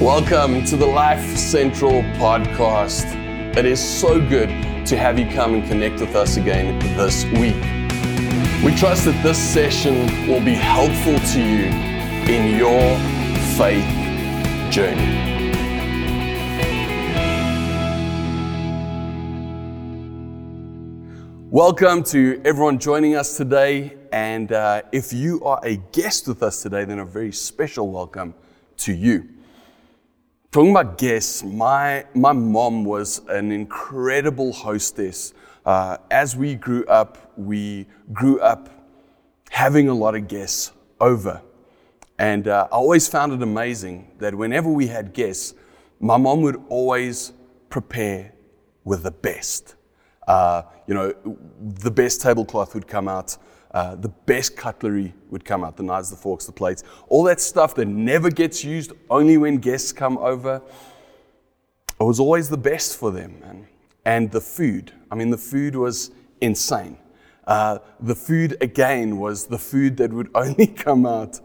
Welcome to the Life Central podcast. It is so good to have you come and connect with us again this week. We trust that this session will be helpful to you in your faith journey. Welcome to everyone joining us today. And uh, if you are a guest with us today, then a very special welcome to you. Talking about guests, my, my mom was an incredible hostess. Uh, as we grew up, we grew up having a lot of guests over. And uh, I always found it amazing that whenever we had guests, my mom would always prepare with the best. Uh, you know, the best tablecloth would come out, uh, the best cutlery would come out the knives, the forks, the plates, all that stuff that never gets used, only when guests come over. It was always the best for them. Man. And the food, I mean, the food was insane. Uh, the food, again, was the food that would only come out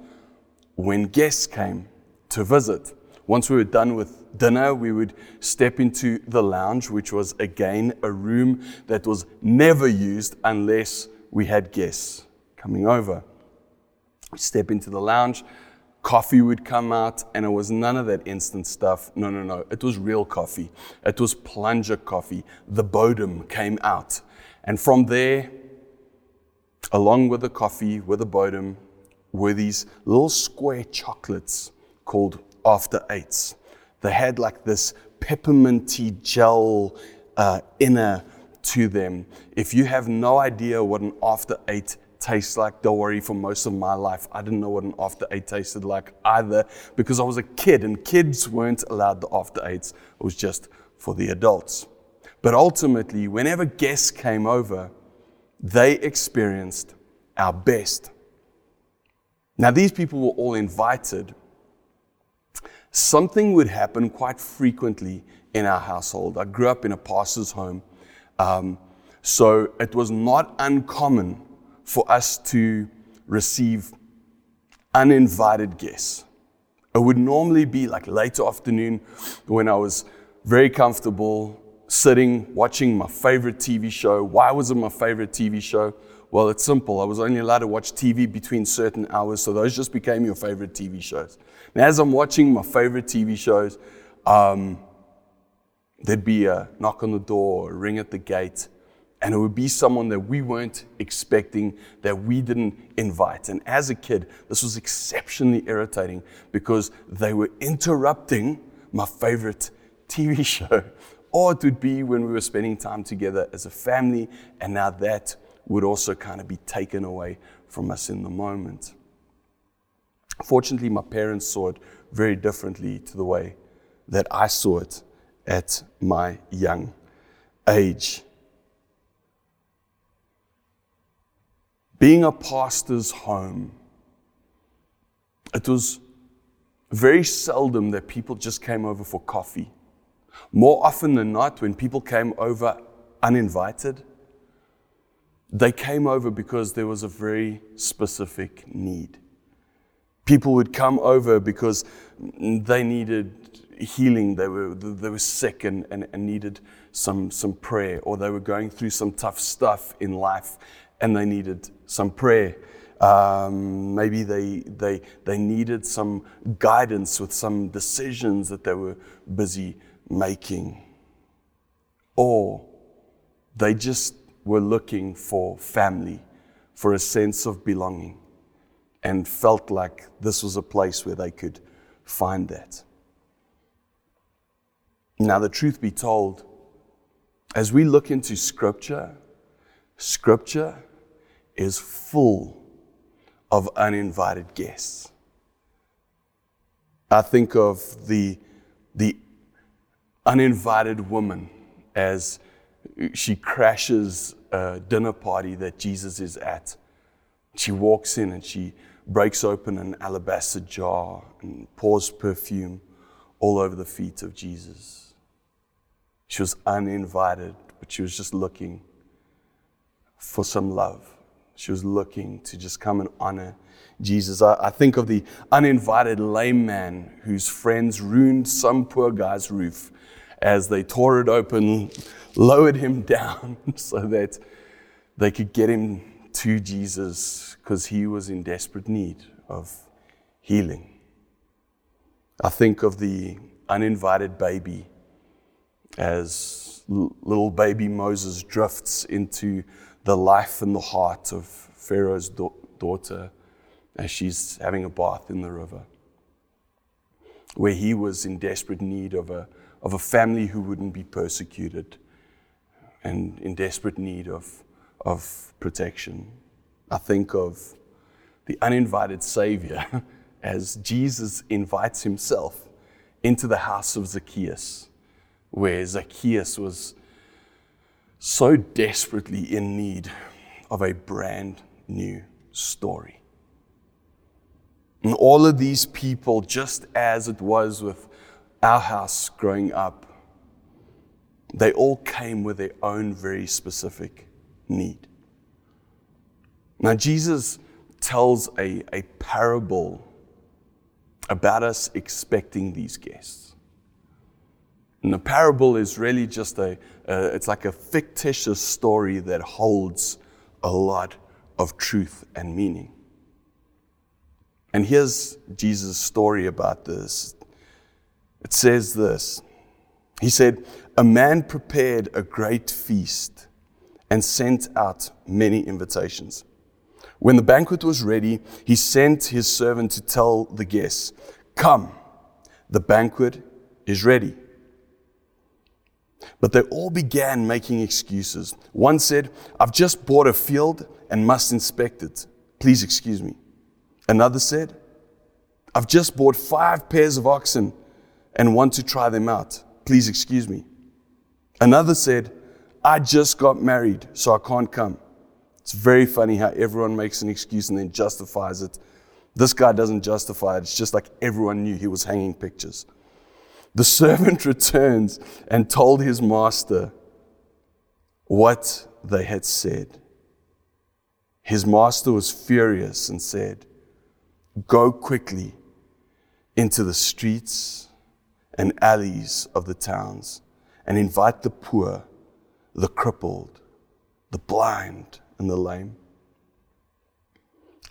when guests came to visit. Once we were done with dinner, we would step into the lounge, which was again a room that was never used unless we had guests coming over. We step into the lounge, coffee would come out, and it was none of that instant stuff. No, no, no. It was real coffee. It was plunger coffee. The Bodum came out. And from there, along with the coffee, with the Bodum, were these little square chocolates called After Eights. They had like this pepperminty gel uh, inner to them. If you have no idea what an after eight tastes like, don't worry, for most of my life, I didn't know what an after eight tasted like either because I was a kid and kids weren't allowed the after eights. It was just for the adults. But ultimately, whenever guests came over, they experienced our best. Now, these people were all invited. Something would happen quite frequently in our household. I grew up in a pastor's home um, so it was not uncommon for us to receive uninvited guests. It would normally be like late afternoon when I was very comfortable sitting watching my favorite TV show. Why was it my favorite TV show? Well, it's simple. I was only allowed to watch TV between certain hours, so those just became your favorite TV shows. And as I'm watching my favorite TV shows, um, there'd be a knock on the door, a ring at the gate, and it would be someone that we weren't expecting, that we didn't invite. And as a kid, this was exceptionally irritating because they were interrupting my favorite TV show. Or it would be when we were spending time together as a family, and now that would also kind of be taken away from us in the moment. Fortunately, my parents saw it very differently to the way that I saw it at my young age. Being a pastor's home, it was very seldom that people just came over for coffee. More often than not, when people came over uninvited, they came over because there was a very specific need. People would come over because they needed healing, they were, they were sick and, and, and needed some, some prayer, or they were going through some tough stuff in life and they needed some prayer. Um, maybe they, they, they needed some guidance with some decisions that they were busy making. Or they just were looking for family, for a sense of belonging, and felt like this was a place where they could find that. Now, the truth be told, as we look into Scripture, Scripture is full of uninvited guests. I think of the, the uninvited woman as she crashes a dinner party that Jesus is at. She walks in and she breaks open an alabaster jar and pours perfume all over the feet of Jesus. She was uninvited, but she was just looking for some love. She was looking to just come and honor Jesus. I, I think of the uninvited lame man whose friends ruined some poor guy's roof as they tore it open, lowered him down so that they could get him to Jesus because he was in desperate need of healing. I think of the uninvited baby as little baby Moses drifts into the life and the heart of Pharaoh's da- daughter as she's having a bath in the river, where he was in desperate need of a, of a family who wouldn't be persecuted and in desperate need of, of protection. I think of the uninvited Savior as Jesus invites himself into the house of Zacchaeus, where Zacchaeus was so desperately in need of a brand new story. And all of these people, just as it was with our house growing up, they all came with their own very specific need. Now, Jesus tells a, a parable about us expecting these guests. And the parable is really just a, uh, it's like a fictitious story that holds a lot of truth and meaning. And here's Jesus' story about this. It says this He said, A man prepared a great feast and sent out many invitations. When the banquet was ready, he sent his servant to tell the guests, Come, the banquet is ready. But they all began making excuses. One said, I've just bought a field and must inspect it. Please excuse me. Another said, I've just bought five pairs of oxen and want to try them out. Please excuse me. Another said, I just got married, so I can't come. It's very funny how everyone makes an excuse and then justifies it. This guy doesn't justify it. It's just like everyone knew he was hanging pictures. The servant returns and told his master what they had said. His master was furious and said, Go quickly into the streets and alleys of the towns and invite the poor, the crippled, the blind, and the lame.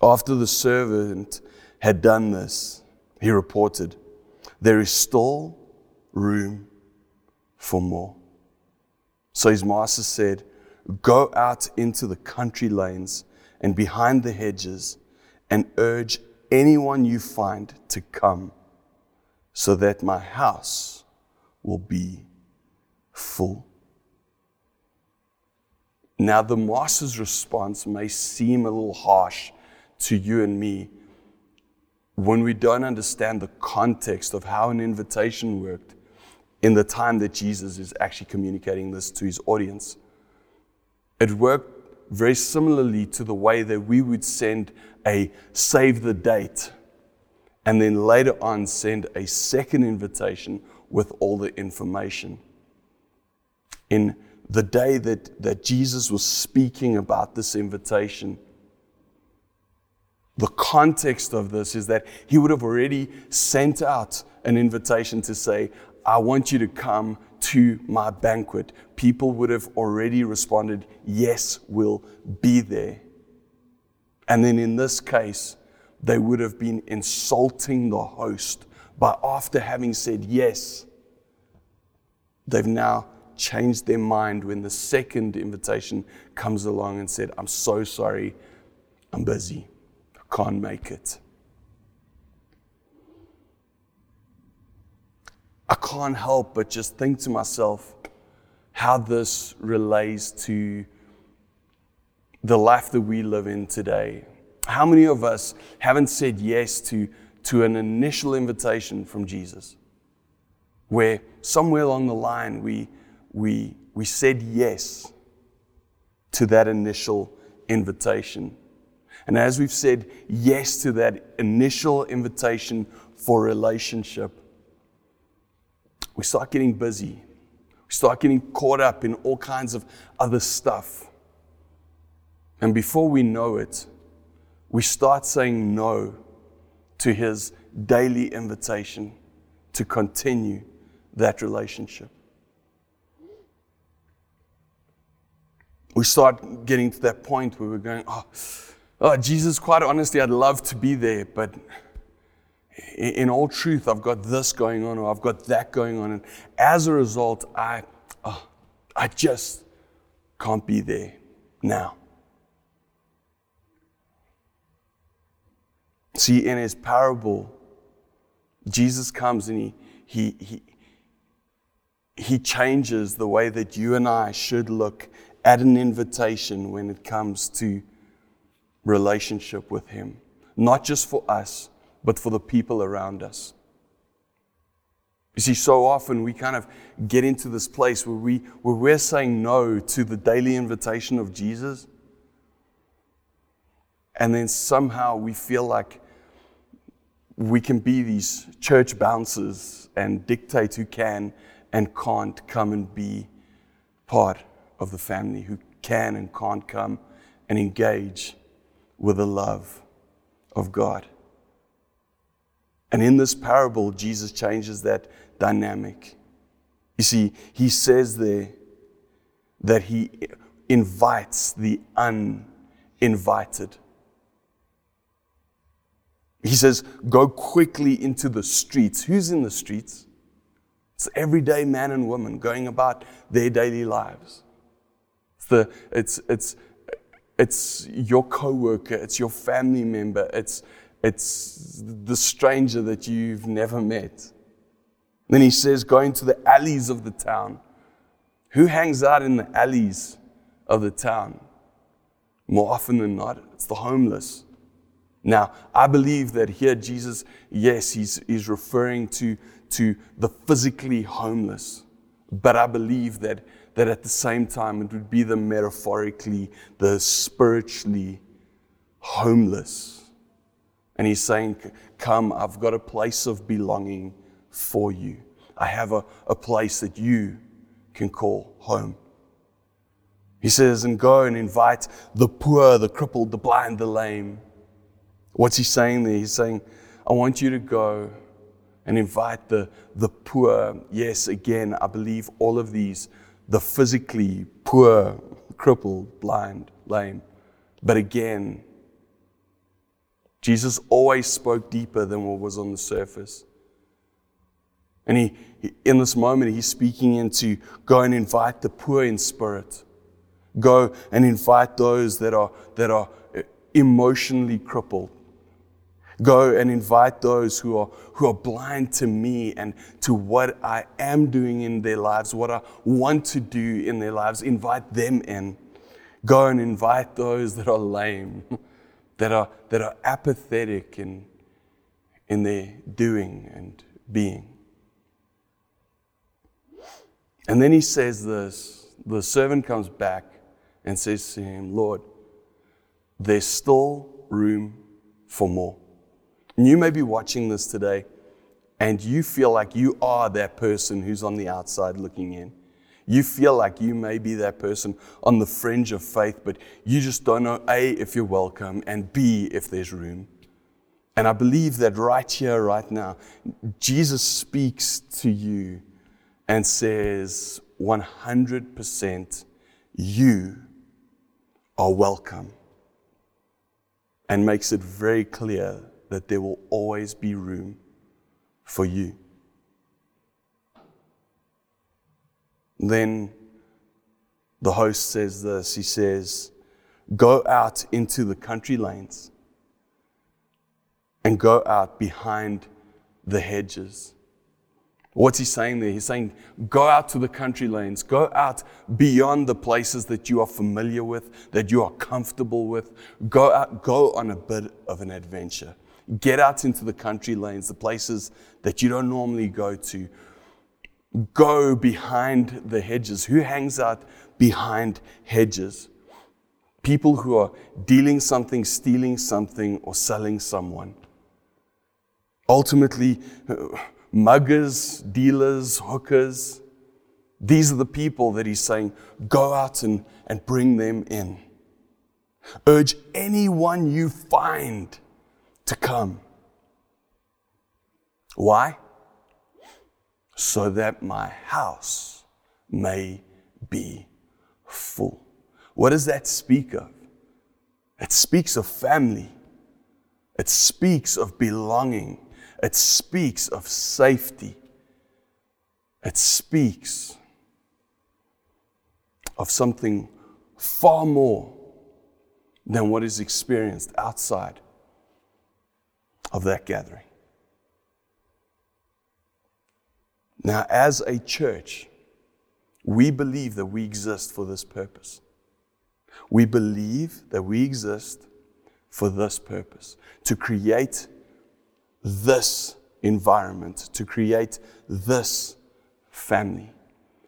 After the servant had done this, he reported, There is still room for more. So his master said, Go out into the country lanes and behind the hedges and urge anyone you find to come, so that my house will be full. Now, the master's response may seem a little harsh to you and me when we don't understand the context of how an invitation worked in the time that Jesus is actually communicating this to his audience. It worked very similarly to the way that we would send a save the date and then later on send a second invitation with all the information. In the day that, that Jesus was speaking about this invitation, the context of this is that he would have already sent out an invitation to say, I want you to come to my banquet. People would have already responded, Yes, we'll be there. And then in this case, they would have been insulting the host by after having said yes, they've now changed their mind when the second invitation comes along and said, I'm so sorry, I'm busy, I can't make it. I can't help but just think to myself how this relates to the life that we live in today. How many of us haven't said yes to, to an initial invitation from Jesus? Where somewhere along the line we we, we said yes to that initial invitation. And as we've said yes to that initial invitation for relationship, we start getting busy. We start getting caught up in all kinds of other stuff. And before we know it, we start saying no to his daily invitation to continue that relationship. We start getting to that point where we're going, oh, oh, Jesus, quite honestly, I'd love to be there, but in all truth, I've got this going on or I've got that going on. And as a result, I, oh, I just can't be there now. See, in his parable, Jesus comes and he, he, he, he changes the way that you and I should look at an invitation when it comes to relationship with him. Not just for us, but for the people around us. You see, so often we kind of get into this place where, we, where we're saying no to the daily invitation of Jesus. And then somehow we feel like we can be these church bouncers and dictate who can and can't come and be part of the family, who can and can't come and engage with the love of God. And in this parable, Jesus changes that dynamic. You see, he says there that he invites the uninvited. He says, Go quickly into the streets. Who's in the streets? It's everyday man and woman going about their daily lives. It's, the, it's, it's, it's your coworker, it's your family member, it's, it's the stranger that you've never met. Then he says, Go into the alleys of the town. Who hangs out in the alleys of the town? More often than not, it's the homeless. Now, I believe that here Jesus, yes, he's, he's referring to, to the physically homeless. But I believe that, that at the same time it would be the metaphorically, the spiritually homeless. And he's saying, Come, I've got a place of belonging for you. I have a, a place that you can call home. He says, And go and invite the poor, the crippled, the blind, the lame What's he saying there? He's saying, I want you to go and invite the, the poor. Yes, again, I believe all of these the physically poor, crippled, blind, lame. But again, Jesus always spoke deeper than what was on the surface. And he, in this moment, he's speaking into go and invite the poor in spirit. Go and invite those that are, that are eh, emotionally crippled. Go and invite those who are, who are blind to me and to what I am doing in their lives, what I want to do in their lives. Invite them in. Go and invite those that are lame, that are, that are apathetic in, in their doing and being. And then he says this the servant comes back and says to him, Lord, there's still room for more. And you may be watching this today and you feel like you are that person who's on the outside looking in. You feel like you may be that person on the fringe of faith, but you just don't know A, if you're welcome, and B, if there's room. And I believe that right here, right now, Jesus speaks to you and says, 100% you are welcome, and makes it very clear that there will always be room for you. Then the host says this He says, Go out into the country lanes and go out behind the hedges What's he saying there? He's saying, go out to the country lanes, go out beyond the places that you are familiar with, that you are comfortable with. Go out, go on a bit of an adventure. Get out into the country lanes, the places that you don't normally go to. Go behind the hedges. Who hangs out behind hedges? People who are dealing something, stealing something, or selling someone. Ultimately, uh, muggers, dealers, hookers. These are the people that he's saying, go out and, and bring them in. Urge anyone you find to come. Why? So that my house may be full. What does that speak of? It speaks of family. It speaks of belonging. It speaks of safety. It speaks of something far more than what is experienced outside of that gathering. Now, as a church, we believe that we exist for this purpose. We believe that we exist for this purpose to create this environment, to create this family,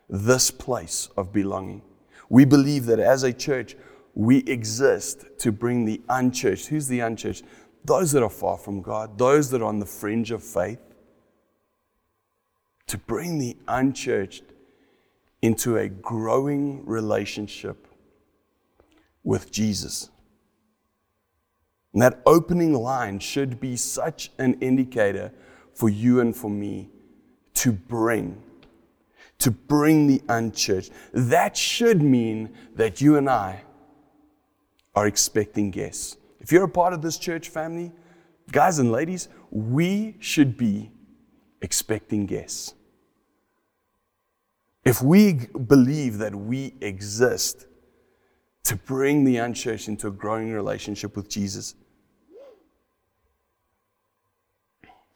this place of belonging. We believe that as a church, we exist to bring the unchurched. Who's the unchurched? Those that are far from God, those that are on the fringe of faith. To bring the unchurched into a growing relationship with Jesus. And that opening line should be such an indicator for you and for me to bring, to bring the unchurched. That should mean that you and I are expecting guests. If you're a part of this church family, guys and ladies, we should be expecting guests. If we believe that we exist to bring the unchurched into a growing relationship with Jesus,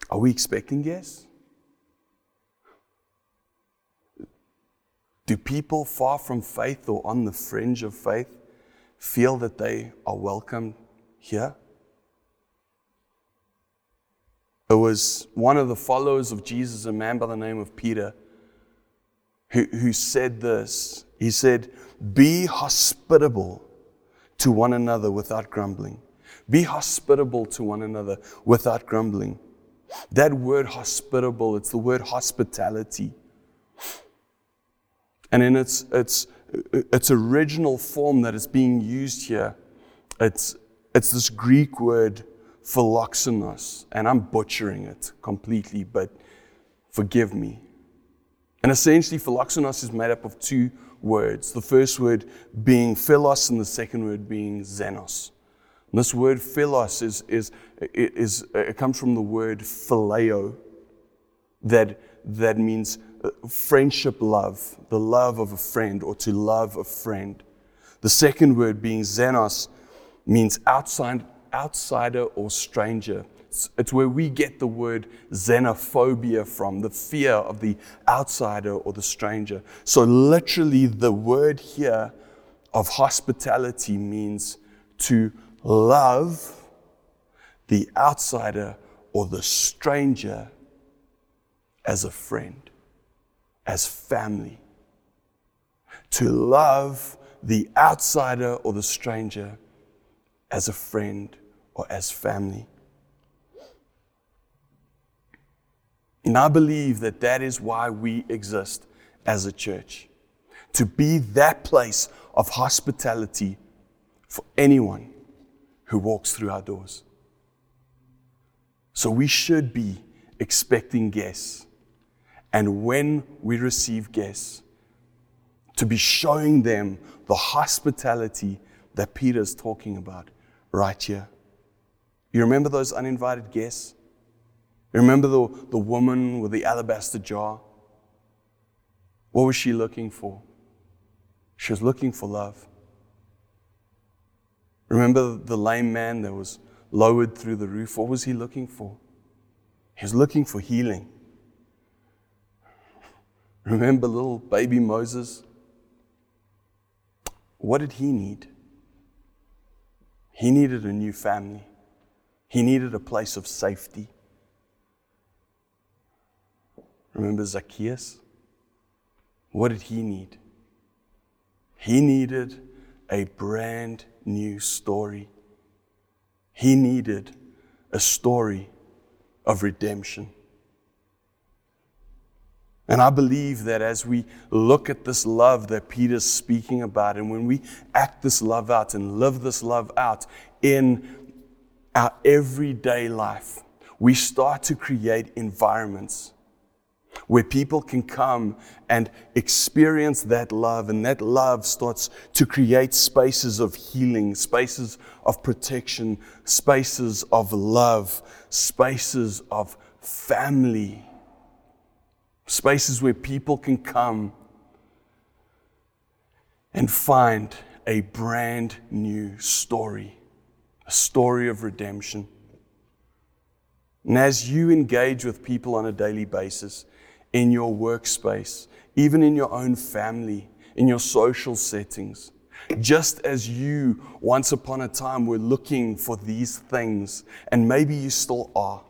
are we expecting guests? Do people far from faith or on the fringe of faith feel that they are welcome here? It was one of the followers of Jesus, a man by the name of Peter, who, who said this. He said, Be hospitable to one another without grumbling. Be hospitable to one another without grumbling. That word hospitable, it's the word hospitality. And in its, its, its original form that is being used here, it's, it's this Greek word philoxenos. And I'm butchering it completely, but forgive me. And essentially, philoxenos is made up of two words. The first word being philos, and the second word being xenos. And this word philos is, is, is, it comes from the word phileo, that, that means uh, friendship love, the love of a friend, or to love a friend. The second word being xenos means outside, outsider or stranger. It's, it's where we get the word xenophobia from, the fear of the outsider or the stranger. So, literally, the word here of hospitality means to love the outsider or the stranger as a friend, as family. To love the outsider or the stranger as a friend or as family. And I believe that that is why we exist as a church to be that place of hospitality for anyone who walks through our doors. So we should be expecting guests. And when we receive guests, to be showing them the hospitality that Peter is talking about right here. You remember those uninvited guests? Remember the, the woman with the alabaster jar? What was she looking for? She was looking for love. Remember the lame man that was lowered through the roof? What was he looking for? He was looking for healing. Remember little baby Moses? What did he need? He needed a new family. He needed a place of safety. Remember Zacchaeus? What did he need? He needed a brand new story. He needed a story of redemption. And I believe that as we look at this love that Peter's speaking about, and when we act this love out and live this love out in our everyday life, we start to create environments where people can come and experience that love, and that love starts to create spaces of healing, spaces of protection, spaces of love, spaces of family, spaces where people can come and find a brand new story, a story of redemption. And as you engage with people on a daily basis, in your workspace, even in your own family, in your social settings. Just as you once upon a time were looking for these things, and maybe you still are,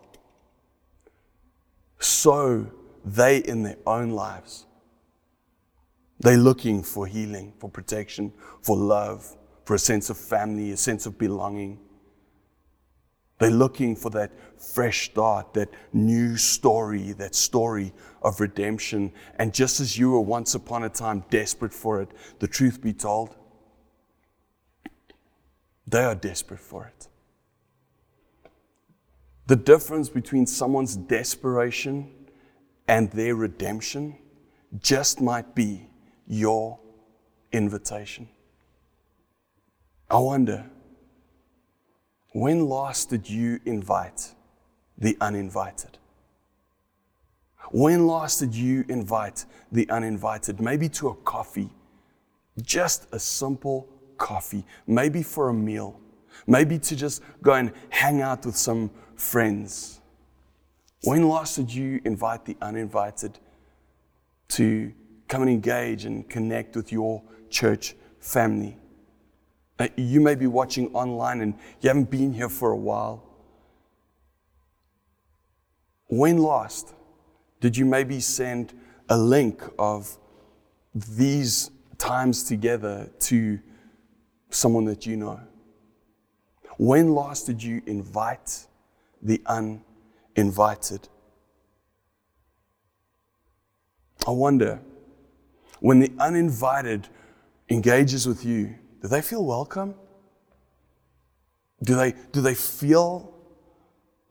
so they in their own lives, they're looking for healing, for protection, for love, for a sense of family, a sense of belonging. They're looking for that fresh start, that new story, that story of redemption. And just as you were once upon a time desperate for it, the truth be told, they are desperate for it. The difference between someone's desperation and their redemption just might be your invitation. I wonder when last did you invite the uninvited? When last did you invite the uninvited? Maybe to a coffee, just a simple coffee, maybe for a meal, maybe to just go and hang out with some friends. When last did you invite the uninvited to come and engage and connect with your church family? Uh, you may be watching online and you haven't been here for a while. When last did you maybe send a link of these times together to someone that you know? When last did you invite the uninvited? I wonder when the uninvited engages with you, do they feel welcome? Do they, do they feel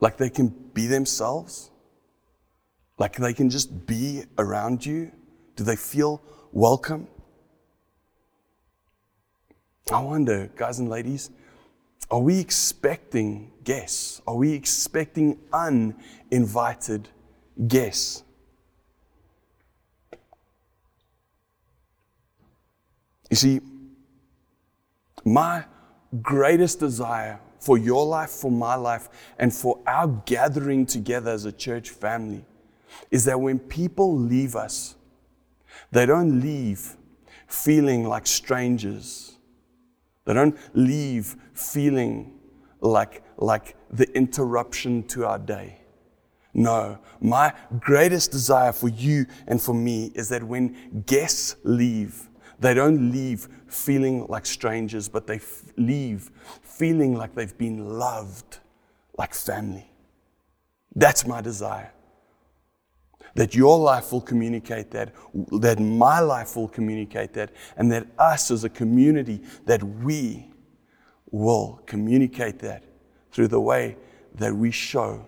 like they can be themselves? Like they can just be around you? Do they feel welcome? I wonder, guys and ladies, are we expecting guests? Are we expecting uninvited guests? You see, my greatest desire for your life, for my life, and for our gathering together as a church family is that when people leave us, they don't leave feeling like strangers. They don't leave feeling like, like the interruption to our day. No, my greatest desire for you and for me is that when guests leave, they don't leave feeling like strangers, but they f- leave feeling like they've been loved like family. That's my desire. That your life will communicate that, that my life will communicate that, and that us as a community, that we will communicate that through the way that we show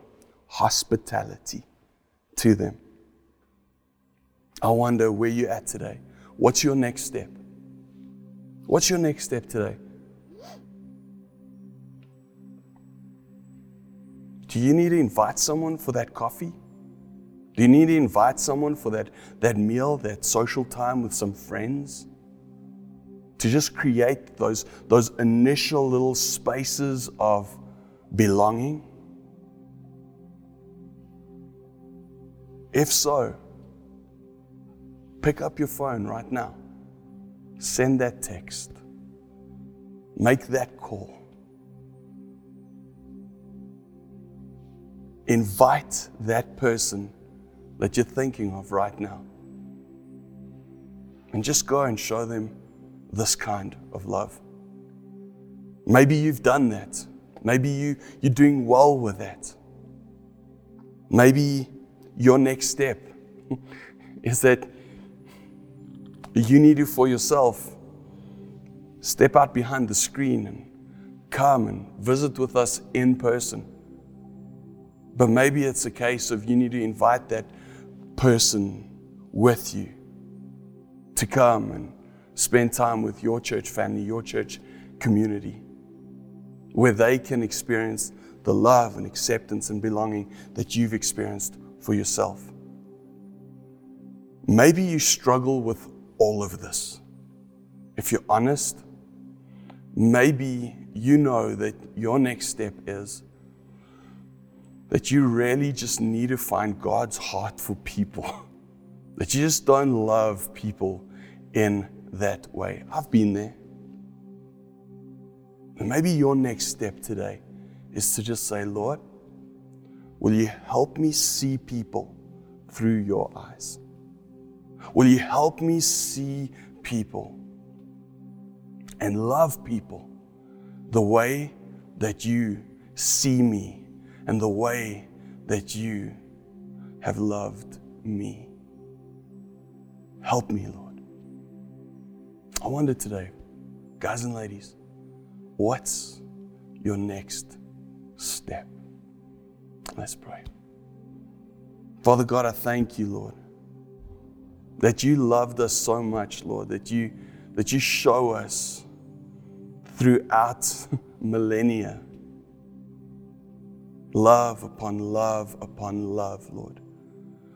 hospitality to them. I wonder where you're at today. What's your next step? What's your next step today? Do you need to invite someone for that coffee? Do you need to invite someone for that, that meal, that social time with some friends? To just create those, those initial little spaces of belonging? If so, Pick up your phone right now. Send that text. Make that call. Invite that person that you're thinking of right now. And just go and show them this kind of love. Maybe you've done that. Maybe you, you're doing well with that. Maybe your next step is that you need it for yourself, step out behind the screen and come and visit with us in person. But maybe it's a case of you need to invite that person with you to come and spend time with your church family, your church community, where they can experience the love and acceptance and belonging that you've experienced for yourself. Maybe you struggle with all of this. If you're honest, maybe you know that your next step is that you really just need to find God's heart for people. that you just don't love people in that way. I've been there. And maybe your next step today is to just say, Lord, will you help me see people through your eyes? Will you help me see people and love people the way that you see me and the way that you have loved me? Help me, Lord. I wonder today, guys and ladies, what's your next step? Let's pray. Father God, I thank you, Lord that you loved us so much, Lord, that you, that you show us throughout millennia love upon love upon love, Lord.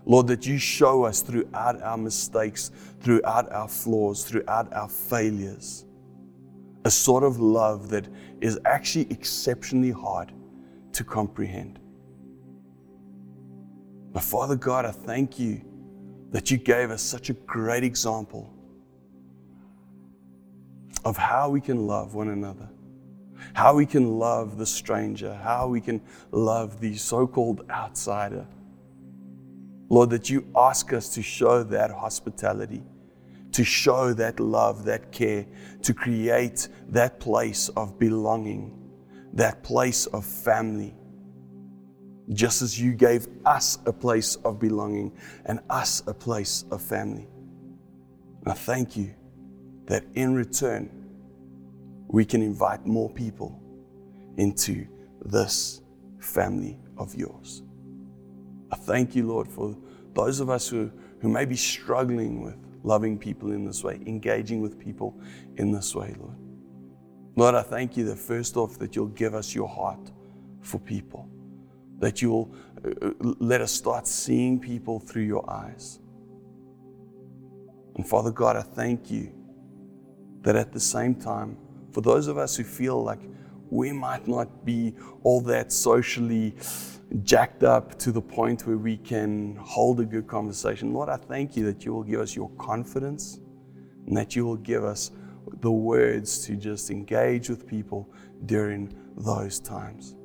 Lord, that you show us throughout our mistakes, throughout our flaws, throughout our failures, a sort of love that is actually exceptionally hard to comprehend. But Father God, I thank you that you gave us such a great example of how we can love one another, how we can love the stranger, how we can love the so called outsider. Lord, that you ask us to show that hospitality, to show that love, that care, to create that place of belonging, that place of family just as you gave us a place of belonging and us a place of family. And I thank you that in return, we can invite more people into this family of yours. I thank you, Lord, for those of us who, who may be struggling with loving people in this way, engaging with people in this way, Lord. Lord, I thank you that first off, that you'll give us your heart for people that you'll uh, uh, let us start seeing people through your eyes. And Father God, I thank you that at the same time, for those of us who feel like we might not be all that socially jacked up to the point where we can hold a good conversation, Lord, I thank you that you will give us your confidence and that you will give us the words to just engage with people during those times.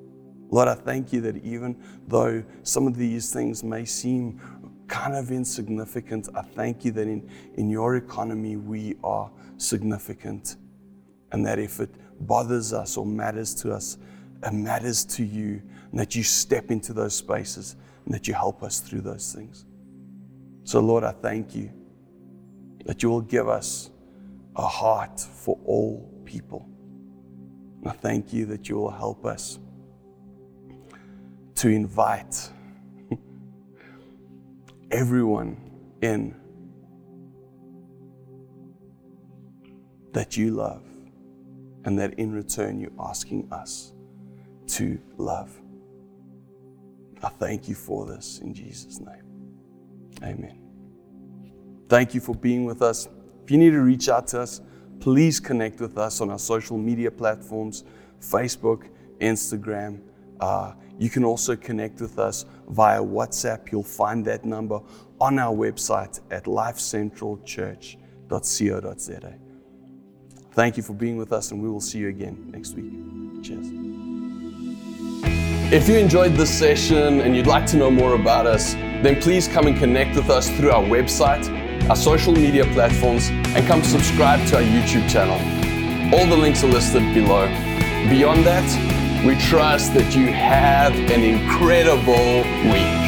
Lord, I thank you that even though some of these things may seem kind of insignificant, I thank you that in, in your economy we are significant. And that if it bothers us or matters to us, it matters to you, and that you step into those spaces and that you help us through those things. So, Lord, I thank you that you will give us a heart for all people. I thank you that you will help us to invite everyone in that you love, and that in return you're asking us to love. I thank you for this in Jesus' name. Amen. Thank you for being with us. If you need to reach out to us, please connect with us on our social media platforms Facebook, Instagram. Uh, you can also connect with us via WhatsApp. You'll find that number on our website at lifecentralchurch.co.za. Thank you for being with us, and we will see you again next week. Cheers. If you enjoyed this session and you'd like to know more about us, then please come and connect with us through our website, our social media platforms, and come subscribe to our YouTube channel. All the links are listed below. Beyond that, we trust that you have an incredible week.